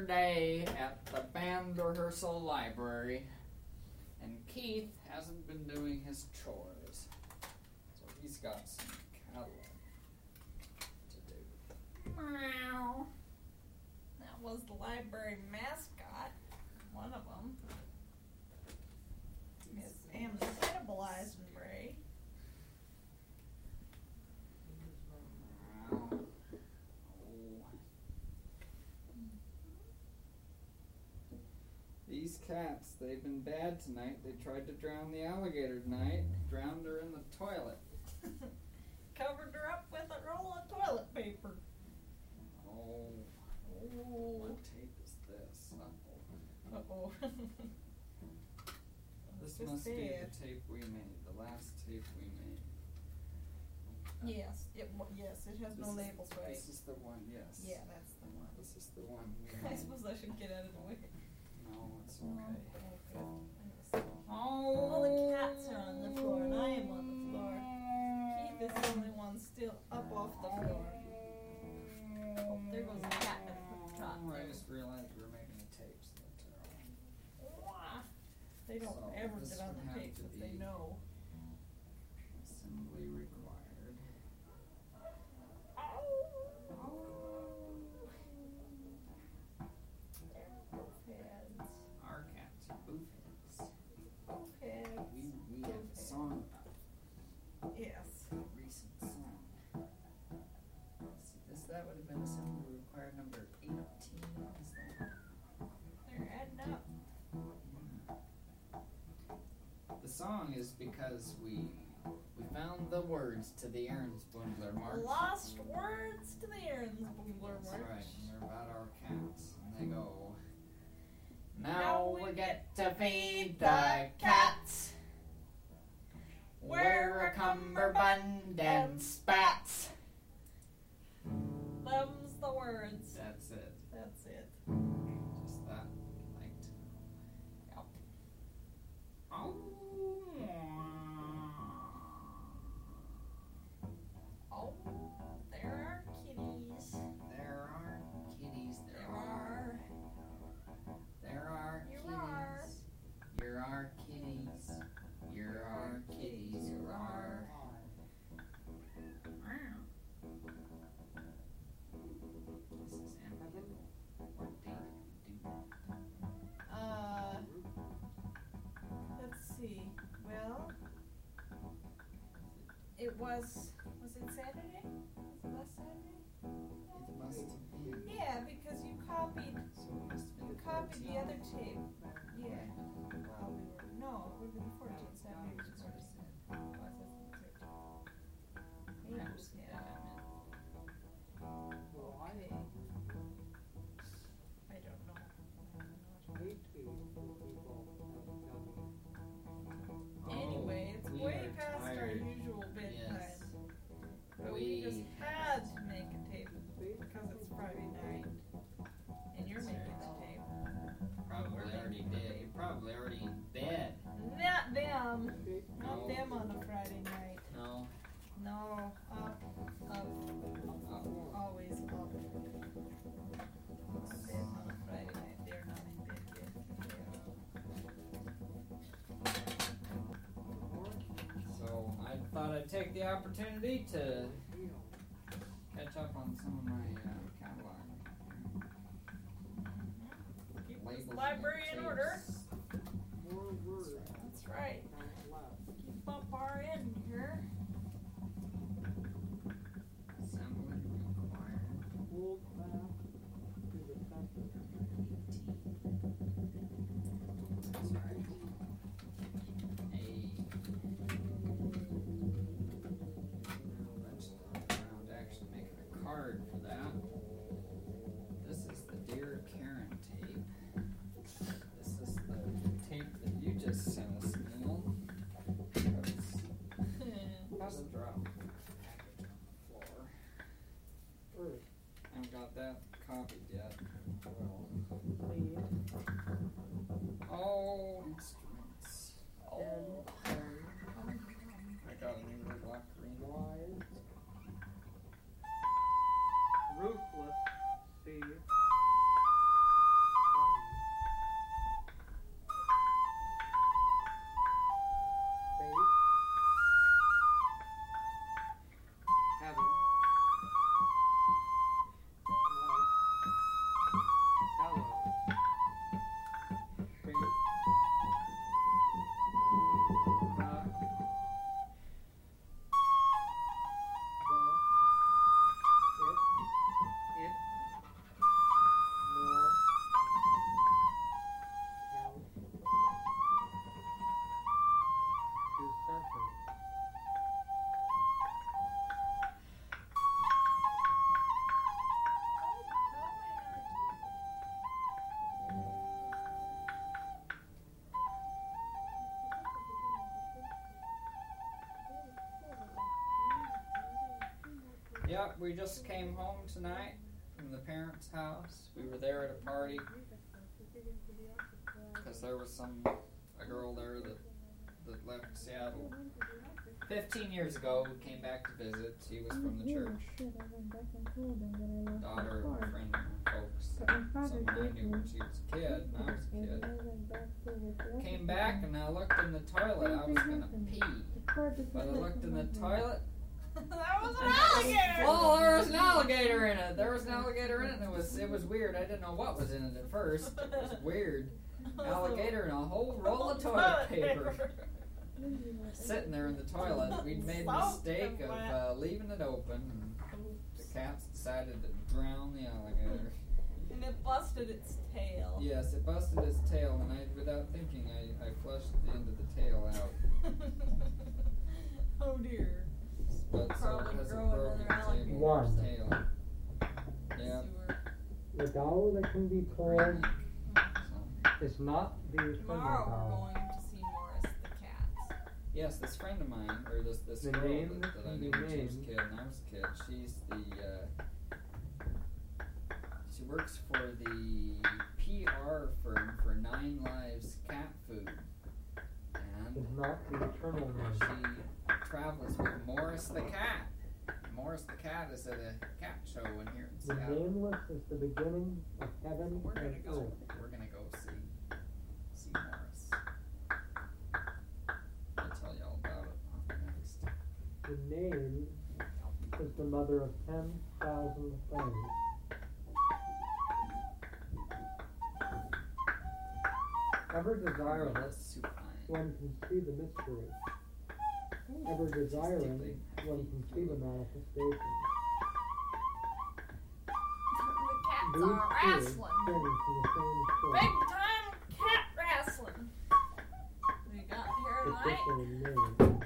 day at the band rehearsal library, and Keith hasn't been doing his chores. So he's got some catalog to do. Meow. That was the library mascot. One of them. Miss Am Cannibalizenbray. Wow. Oh. These cats, they've been bad tonight. They tried to drown the alligator tonight, drowned her in the toilet. Covered her up with a roll of toilet paper. Oh, Oh. what tape is this? Uh oh. This must be the tape we made, the last tape we made. Yes, it, wa- yes, it has no This is- labels, right? This is the one, yes. Yeah, that's the one. This is the one we I made. suppose I should get out of the way. Okay. good. All the cats are on the floor and I am on the floor. Keith is the only one still up off the floor. Oh, there goes a cat at the top. I just realized we were making a tape, so that's all. Wah. They don't So, ever get on the have tape to if they know. Assembly required. Song is because we we found the words to the Aaronspundler march. Lost words to the Aaronspundler That's march. right, and they're about our cats. And they go Now Now we we get get to feed the cats. Wear a cummerbund and spats. Them's the words. That's it. That's it. Was. Was it Saturday? Was it last Saturday? It must have been. Yeah, because you copied. So it must have You copied the other tape. Yeah. Well, we were. No, it would have been the 14th. Saturday was opportunity to Oh, Yep, we just came home tonight from the parents' house. We were there at a party because there was some a girl there that that left Seattle 15 years ago. Who came back to visit. She was from the church, daughter of a friend of folks. Someone I knew when she was a kid, I was a kid. Came back and I looked in the toilet. I was gonna pee, but I looked in the toilet. That was an alligator. Oh, there was an alligator in it. There was an alligator in it. And it was it was weird. I didn't know what was in it at first. It was weird. Alligator and a whole roll of toilet paper sitting there in the toilet. We'd made the mistake of uh, leaving it open, and the cats decided to drown the alligator. And it busted its tail. Yes, it busted its tail, and I, without thinking, I, I flushed the end of the tail out. oh dear. But so it has a broken tail. One. tail. Yeah. The doll that can be called So, is not the friendly Tomorrow we're doll. going to see Morris the cat. yes, this friend of mine, or this this The girl name that, that I can knew be when she was a named. kid and I was a kid, she's the uh, she works for the PR firm for Nine Lives Cat Food, and Is not the eternal she travels with Morris the cat. Morris the cat is at a cat show in here in The nameless is the beginning of heaven We're gonna go. We're gonna go see see Morris. I'll tell you all about it on the next. The name is the mother of ten thousand things. Ever desiring, That's super fine. one can see the mystery. Ever desiring, one can see the manifestation. the cats These are wrestling. spring from the same Big time cat wrestling. We got here tonight.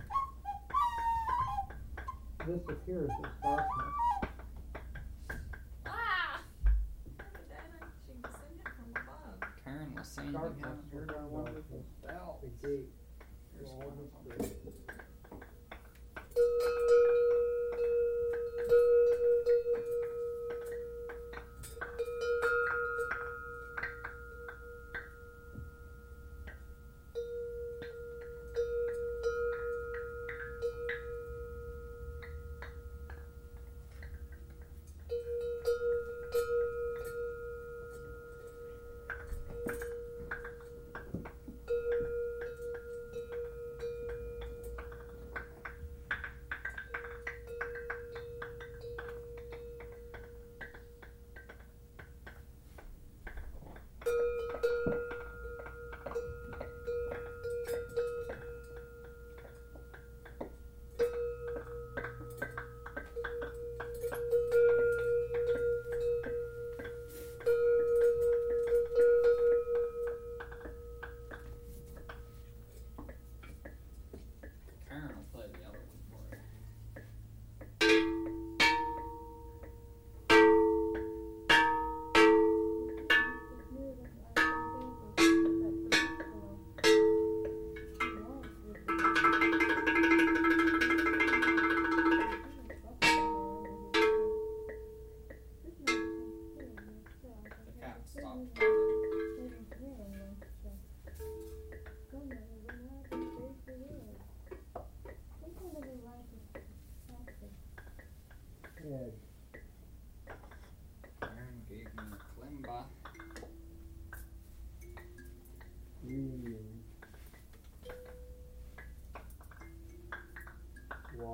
This appears as darkness. Ah! Look at that. She descended from above. Karen was saying you Darkness haven't heard without our wonderful darkness. The gate Here's one of them. Mystery. Karen will play the other one for you. The cat stopped playing. Edge. Karen gave me a kalimba. Reading.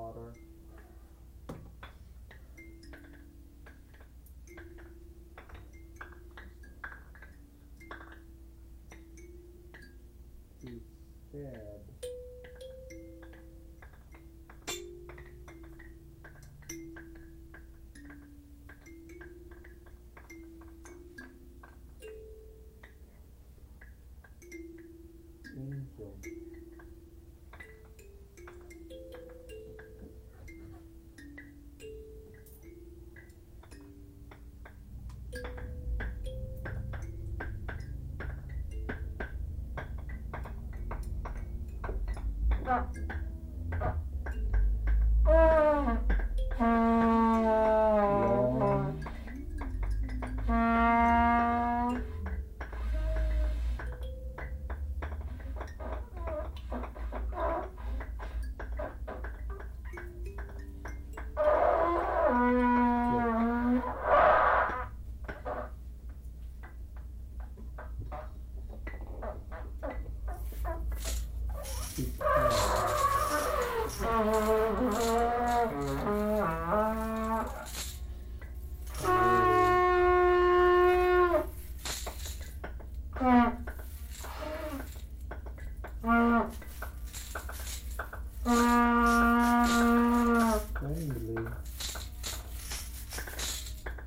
Water.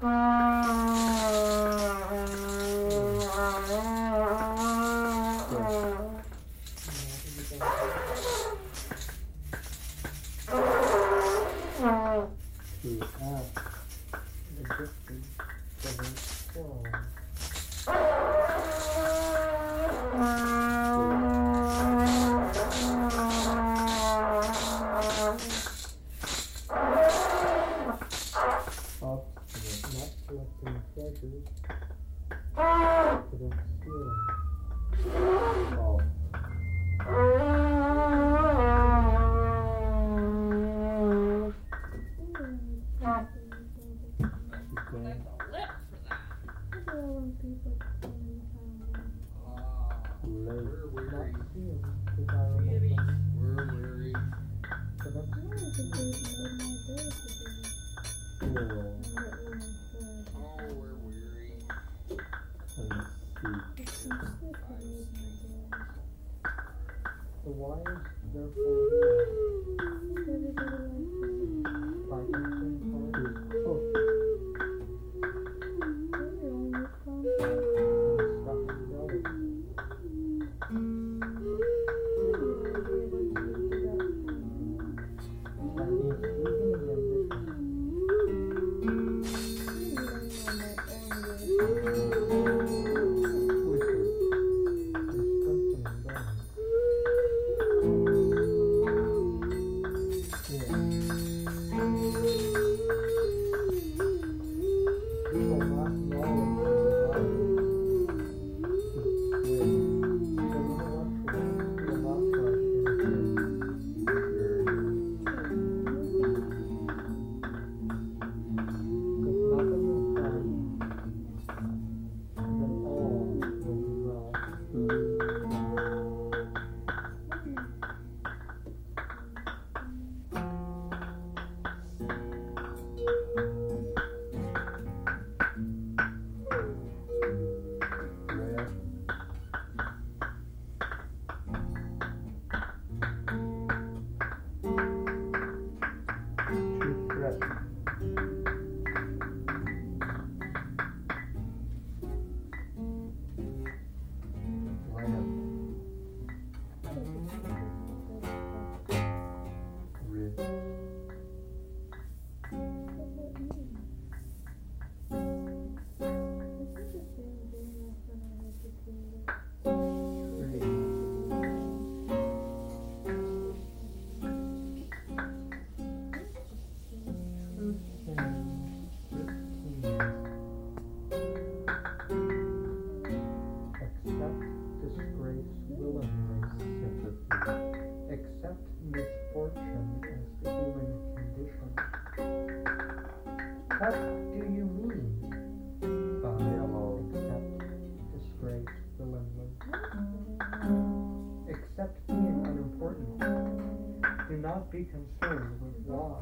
Ah.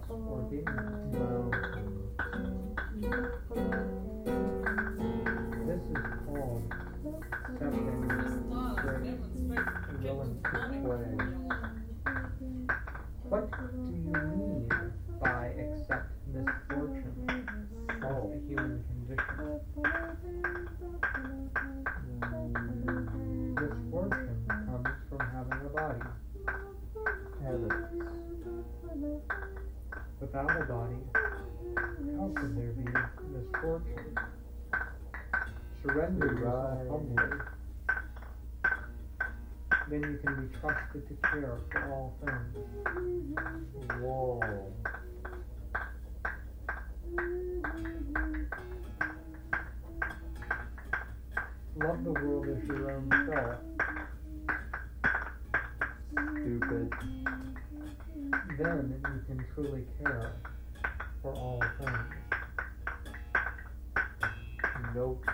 我的 then you can truly care for all things. Note.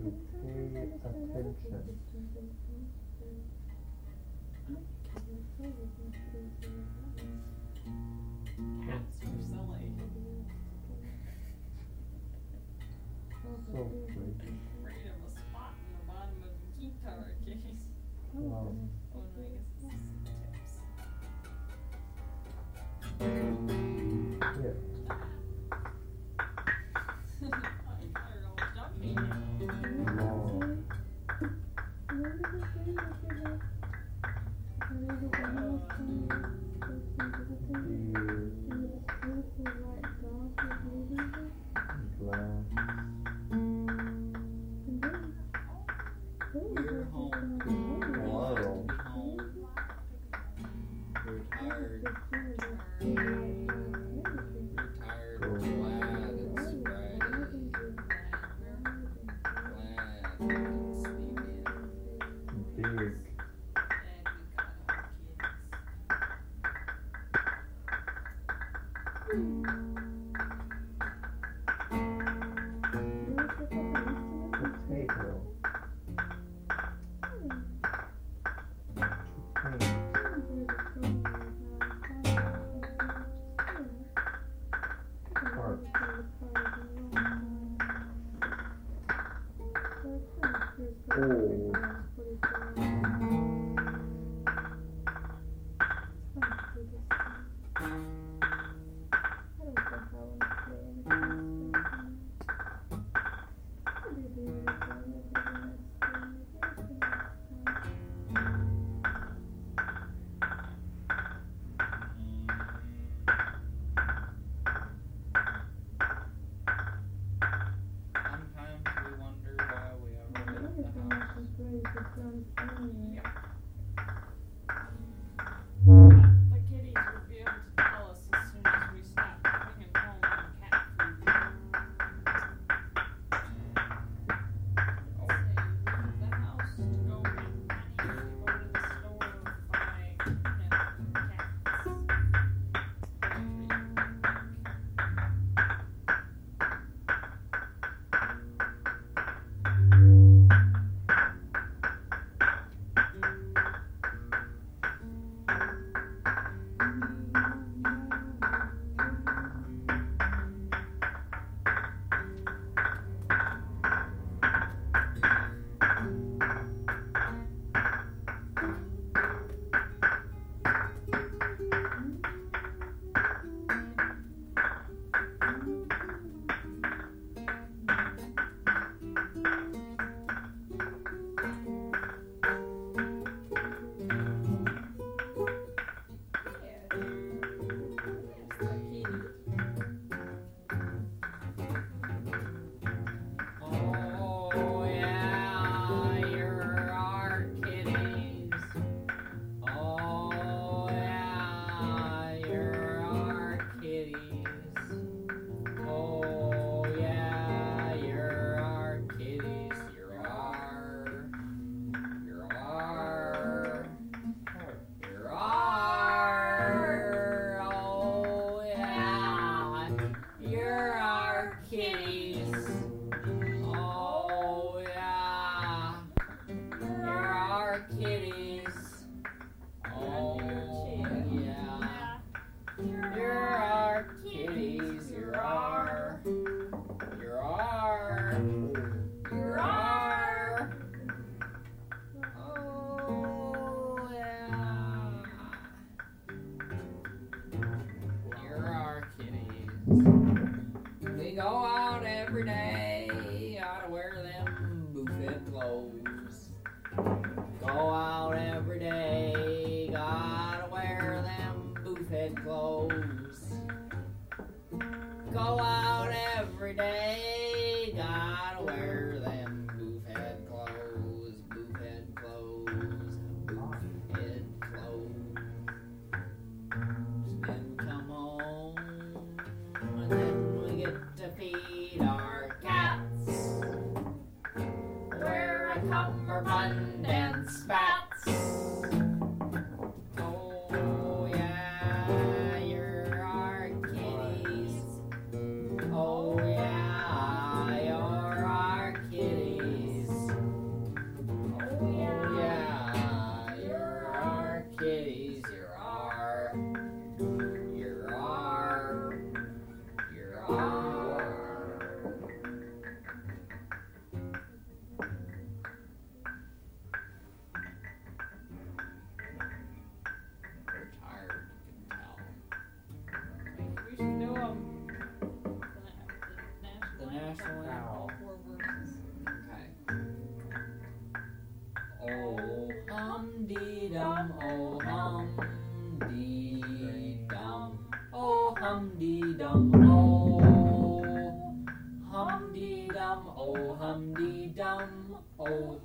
Easier that way. Cats are silly. So sweet.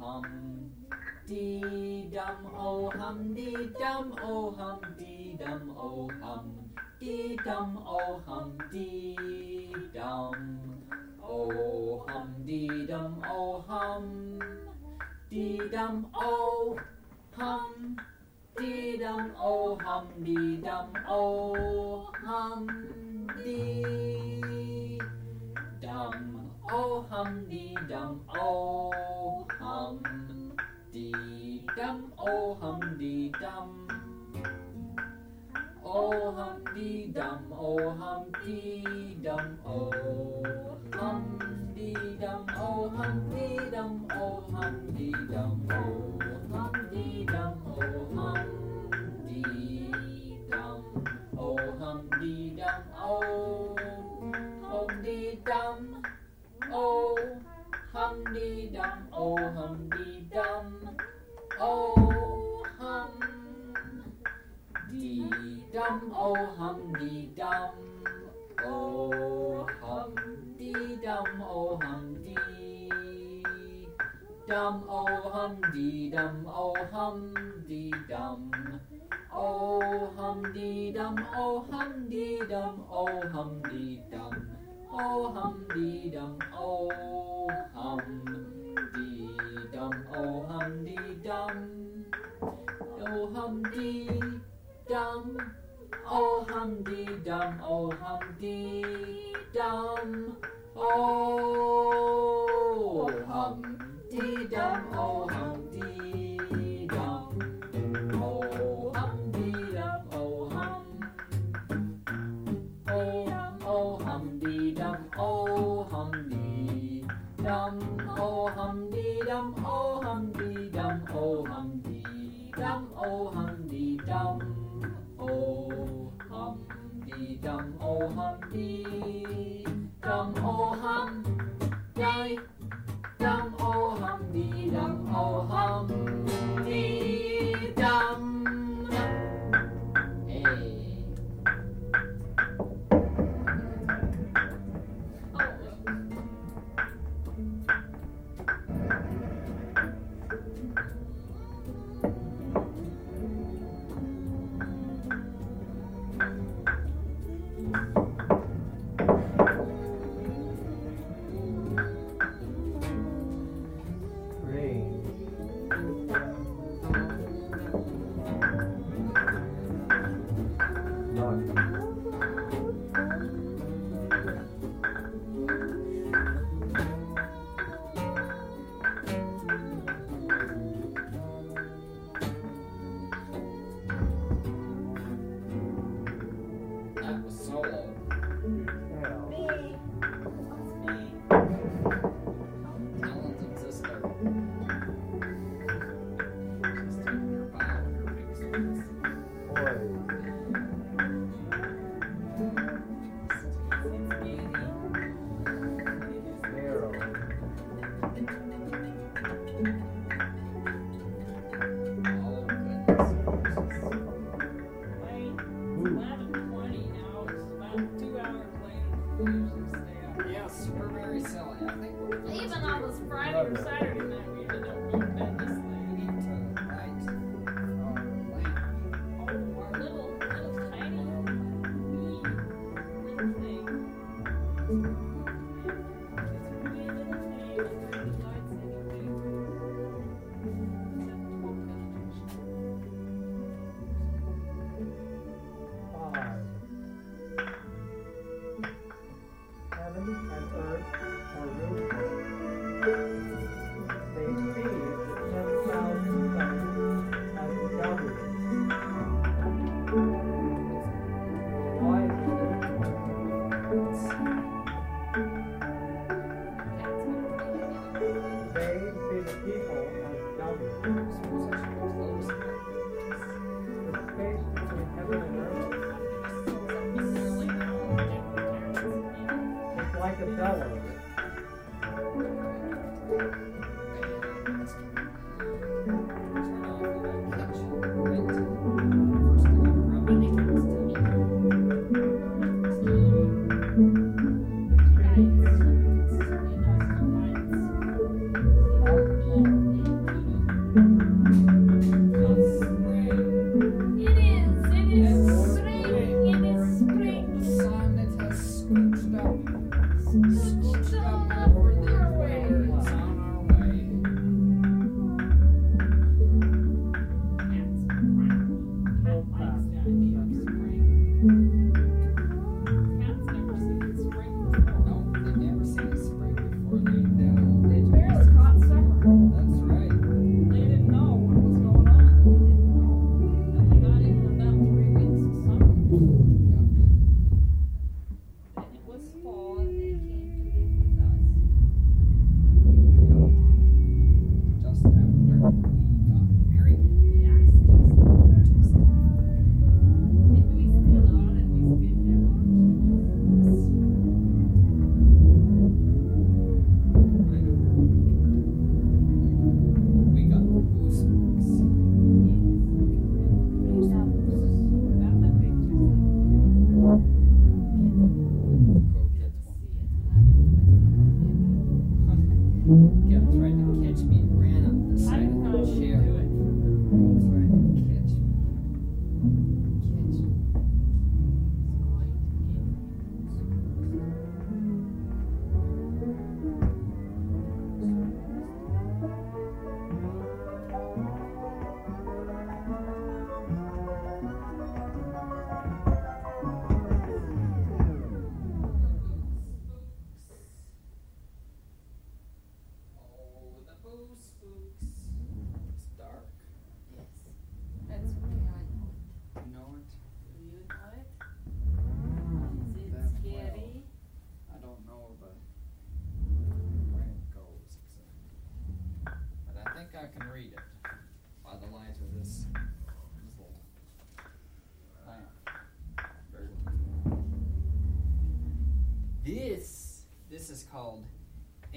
Hum dee dum, oh hum dee dum, oh hum dee dum, oh hum. Dee dum, oh hum dee dum, oh hum dee dum, oh hum. Dee dum oh hum dee dum oh hum dee dum oh hum dee dum oh hum dee dum oh hum dee dum oh hum dee dum Oh hum dee dum, oh hum dee dum, oh hum dee dum, oh hum dee dum, oh hum dee dum, oh hum dee dum, oh hum dee dum, oh hum dee dum, oh hum dee dum, Oh, hum dee dum, oh, hum dee dum, oh, hum, dee dum, oh, hum dee dum, oh, hum dee dum, oh, hum dee. dum, oh, hum dee dum, oh, hum dee dum. Oh, hum dee dum, oh, hum dee dum, oh, hum dee dum oh hum dee dum oh hum dee dum oh hum dee dum oh hum dee dum oh hum dee dum oh hum dee dum oh hum dee dum oh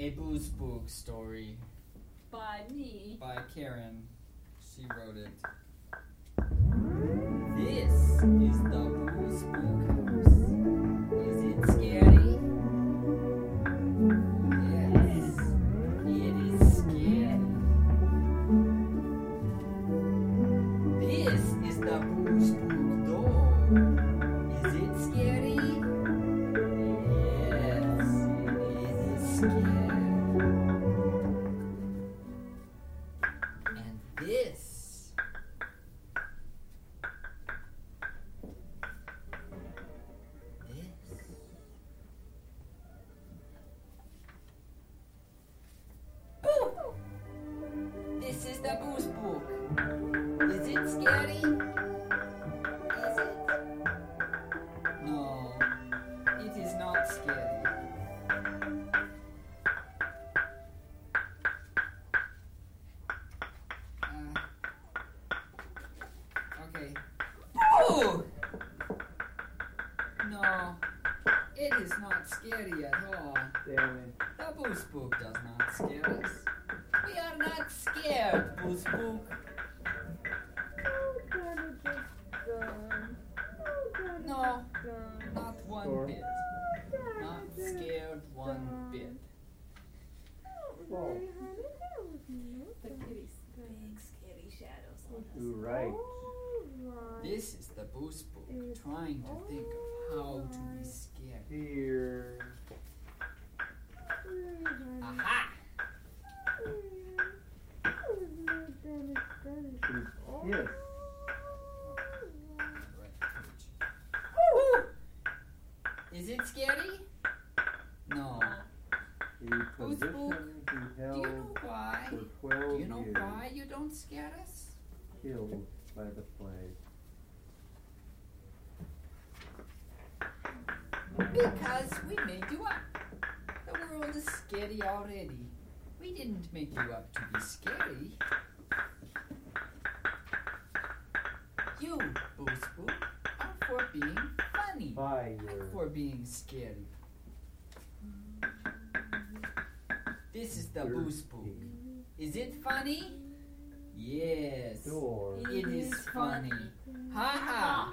A Boo Spook Story. By me. By Karen. She wrote it. scary at all. Damn it. That boo spook does not. Because we made you up. The world is scary already. We didn't make you up to be scary. You, Boo Spook, are for being funny. Fire. for being scary. This is the Boo Spook. Is it funny? Yes. Door. It is funny. Ha ha!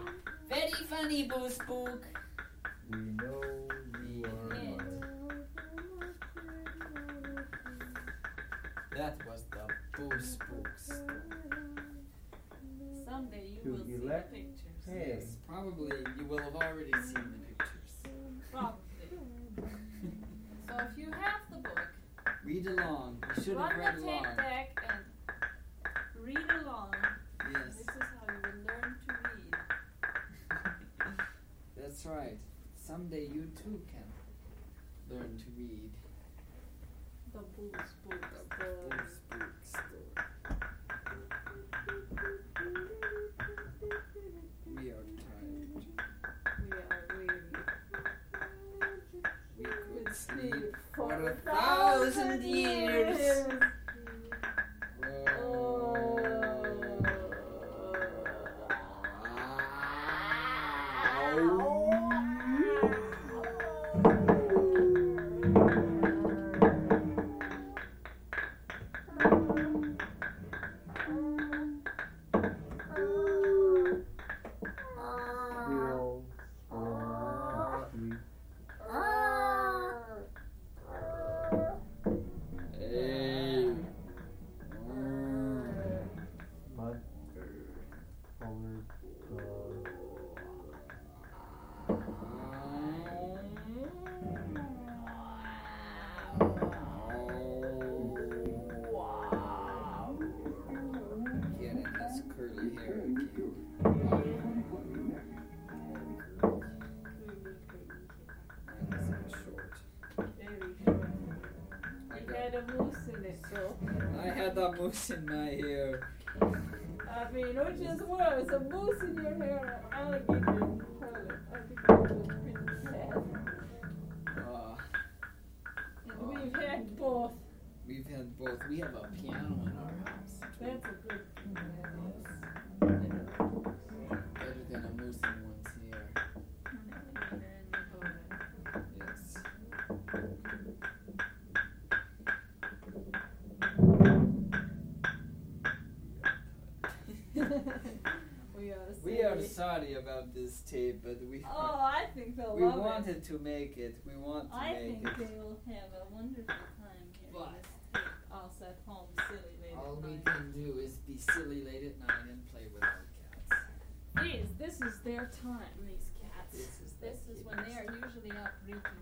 Very funny, Boo that's right. Someday you too can learn to read. The Boo Spook The story. Boo Spook story. We are tired. We are really We could sleep for a thousand years. Hills moose in my hair. I mean, which is worse, a moose in your hair sorry. about this tape, but we Oh, I think they'll we love it. wanted to make it. We want to I make think it. they will have a wonderful time hearing But-. Us at home, silly late All we night. can do is be silly late at night and play with our cats. These, this is their time. These cats. This is This is when they are usually out wreaking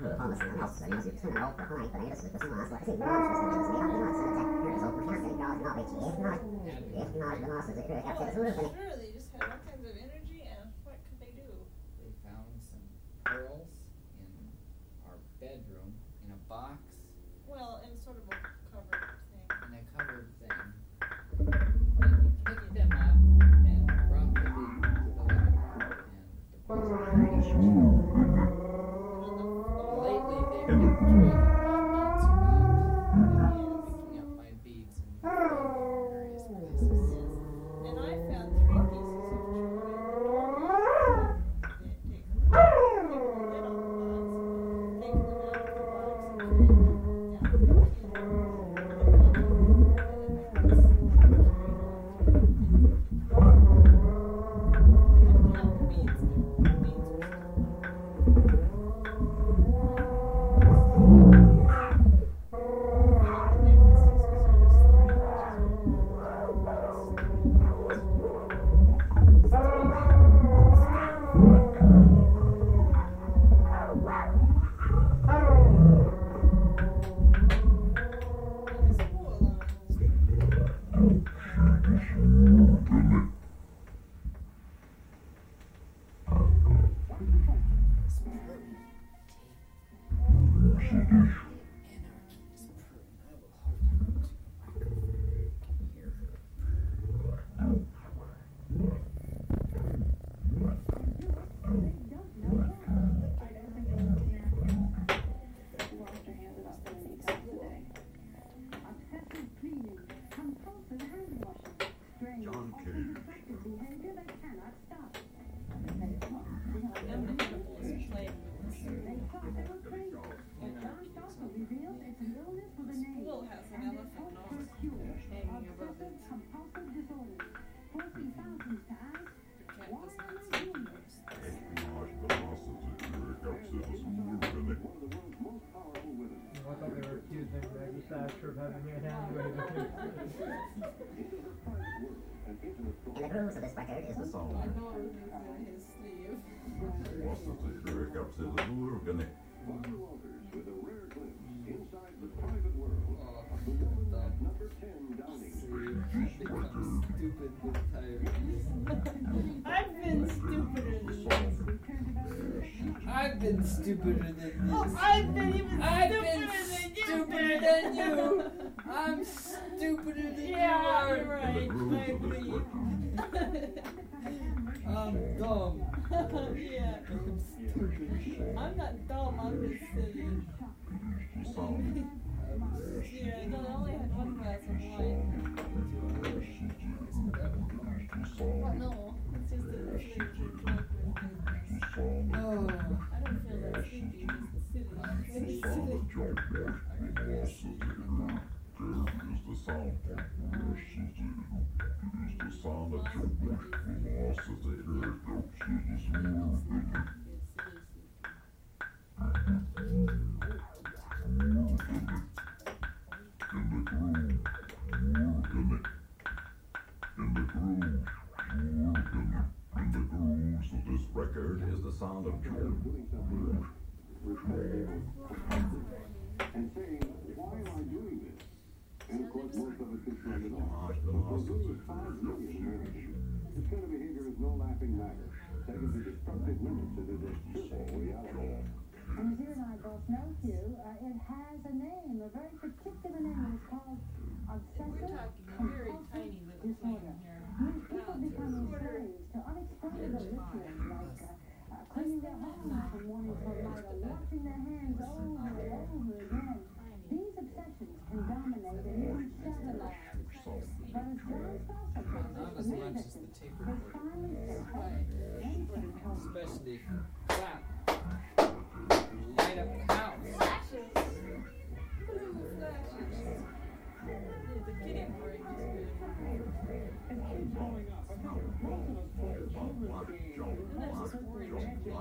Yeah. And the grooves of this record is the song. I know it was in his sleeve. Stupid with tired. I've been stupider than this. I've been stupider than this. Oh, I've been even I've been stupider than you. I'm stupider than Yeah, you you're are. right. I agree. I'm dumb. yeah. I'm stupid. I'm not dumb, I'm just silly. Yeah, no, I only had one glass of wine. Well, no, it's just a silly joke. Oh. I don't feel that sleepy, just silly. Silly, silly. This it has a name, a very particular name. It's called We're obsessive compulsive tiny little disorder. thing here. People become enslaved to unexplainable rituals like uh, uh, cleaning their homes from morning till night or washing their hands over and over again. These obsessions can dominate and even shatter lives. But as John Stossel Not as many the victims, they finally step up and can help. Especially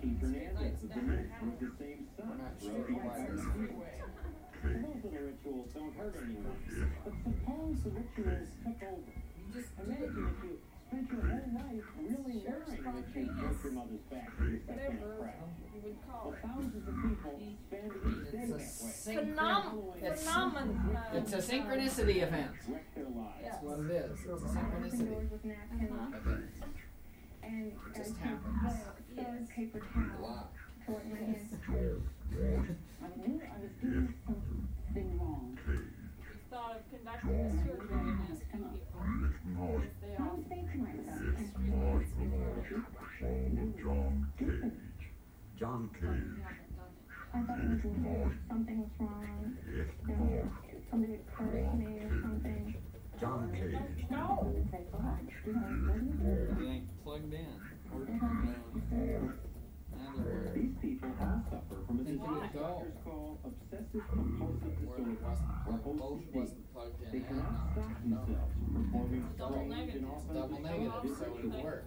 Keith Hernandez is a man with the same son. Most of the rituals don't hurt anyone, but suppose the rituals took over. Imagine if you spent your whole life really worrying that you broke your mother's back. Whatever. Well, thousands of people spend each day that way. It's a synchronicity event. That's what it is. It's a synchronicity event. and It just some happens. third paper A towel lot. to wipe my hands. I knew I was doing something wrong. We thought of conducting a survey and asking people if they I all was saying to myself, John Cage. John Cage. I thought it was weird. Something was wrong. Yes, You know, somebody had cursed me or something. John Cage. No. Say, "Oh, you know, what is it?" You ain't plugged in. Or turned on. In other words, These people all suffer from a Think disease it would go. doctors call obsessive compulsive disorder, it wasn't or both OCD. wasn't plugged in. They cannot now stop it's turned on. themselves from performing Double strange and often Double negative, so it would work.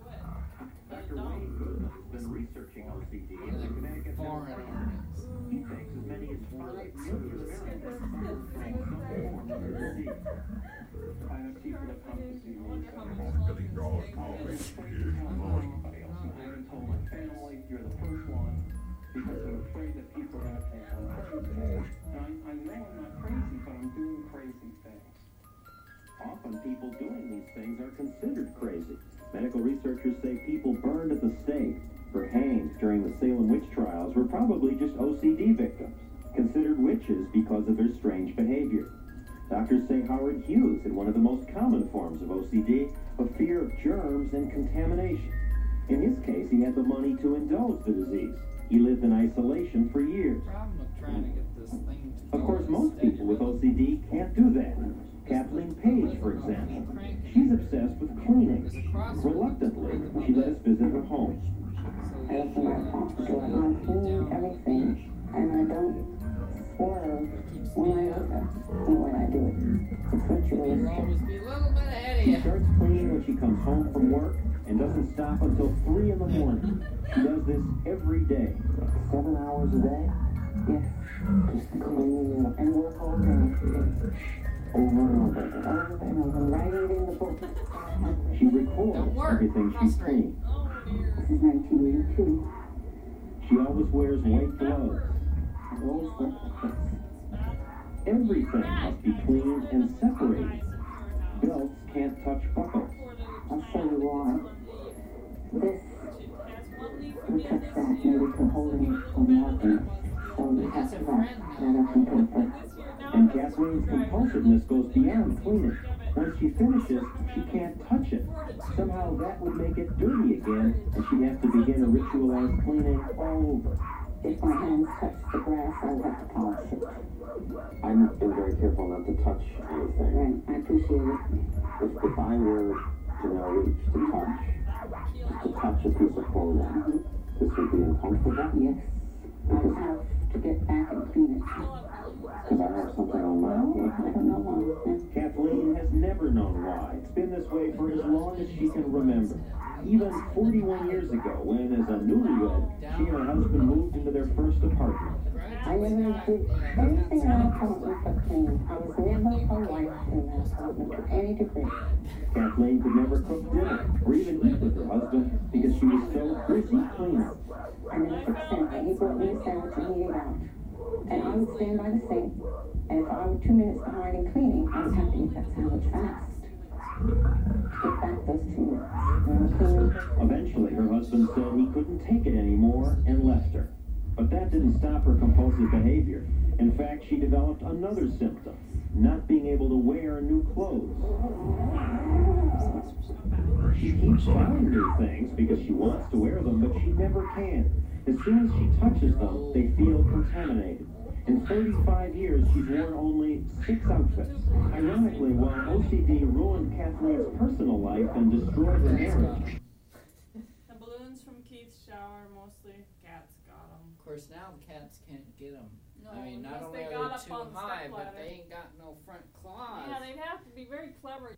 Dr. Wayne Goodman has been researching OCD in the Connecticut Foreign Medical organs. He thinks as many as 5 million Americans suffer from some form of the disease. I have people that come to see me and say, Billy Dog always afraid to tell anybody else. I even told my family, you're the first one, because I'm afraid that people are going to think I'm crazy. And I, I know I'm not crazy, but I'm doing crazy things. Often people doing these things are considered crazy. Medical researchers say people burned at the stake or hanged during the Salem witch trials were probably just OCD victims, considered witches because of their strange behavior. Doctors say Howard Hughes had one of the most common forms of OCD, a fear of germs and contamination. In his case, he had the money to indulge the disease. He lived in isolation for years. Problem with trying to get this thing to Of course, most people with OCD can't do that. Kathleen Page, for example. She's obsessed with cleaning. Reluctantly, she let us visit her home. So I you my can phone, actually do it on get food, everything, and I don't when I speeding look at and when I do it. It's You'll ritualistic. always be a little bit ahead of She starts cleaning when she comes home from work and doesn't stop until 3 in the morning. She does this every day. Seven hours a day? Yes, just cleaning and work all day. Over and over. Over and over, write it in the book. She records everything she's Frustrate. Is 1982. She always wears white gloves. Rose. Everything must be cleaned and separated. Belts can't touch buckles. I'll show you why. This, touch that, maybe we can hold it from walking. So we have to wrap that up in paper. And Kathleen's compulsiveness goes beyond cleaning. Once she finishes, she can't touch it. Somehow that would make it dirty again, and she'd have to begin a ritualized cleaning all over. If my hands touch the grass, I would have to polish it. I've been very careful not to touch anything. Right, I appreciate it. If, if I were to now reach to touch, to touch a piece of clothing, this would be uncomfortable Yes, I would have to get back and clean it. Because I have something on my Well. I don't know why. Kathleen has never known why. It's been this way for as long as she can remember. Even 41 years ago, when as a newlywed, she and her husband moved into their first apartment. I never did anything in an apartment but clean. I was never wife in that apartment to any degree. Kathleen could never cook dinner or even eat with her husband because she was so busy cleaning. I never took sandwich. He brought me a sandwich and he ate out. And I would stand by the sink, and if I were two minutes behind in cleaning, I would have to eat that sandwich fast. Get back those two minutes. Eventually, her husband said he couldn't take it anymore and left her. But that didn't stop her compulsive behavior. In fact, she developed another symptom not being able to wear new clothes. She keeps trying new things because she wants to wear them, but she never can. As soon as she touches them, they feel contaminated. In 35 years, she's worn only six outfits. Ironically, while OCD ruined Kathleen's personal life and destroyed her marriage, The balloons from Keith's shower, mostly cats got them. Of course, now the cats can't get them. No, I mean, not only they are they too on the high, but they ain't got no front claws. Yeah, they'd have to be very clever.